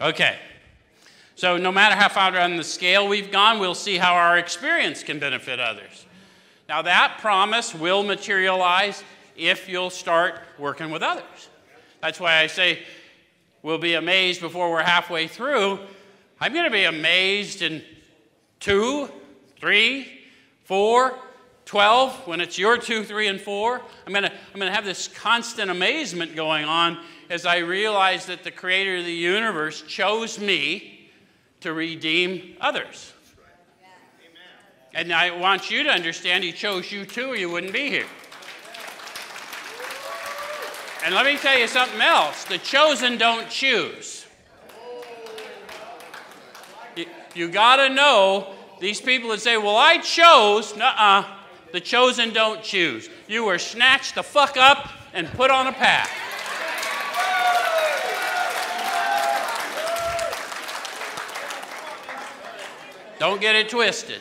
Okay. So, no matter how far down the scale we've gone, we'll see how our experience can benefit others. Now, that promise will materialize if you'll start working with others. That's why I say we'll be amazed before we're halfway through. I'm going to be amazed in two, three, four, 12 when it's your two, three, and four. I'm going to, I'm going to have this constant amazement going on as I realize that the creator of the universe chose me to redeem others. And I want you to understand he chose you too, or you wouldn't be here. And let me tell you something else the chosen don't choose. You, you got to know these people that say, Well, I chose, nuh the chosen don't choose. You were snatched the fuck up and put on a path. Don't get it twisted.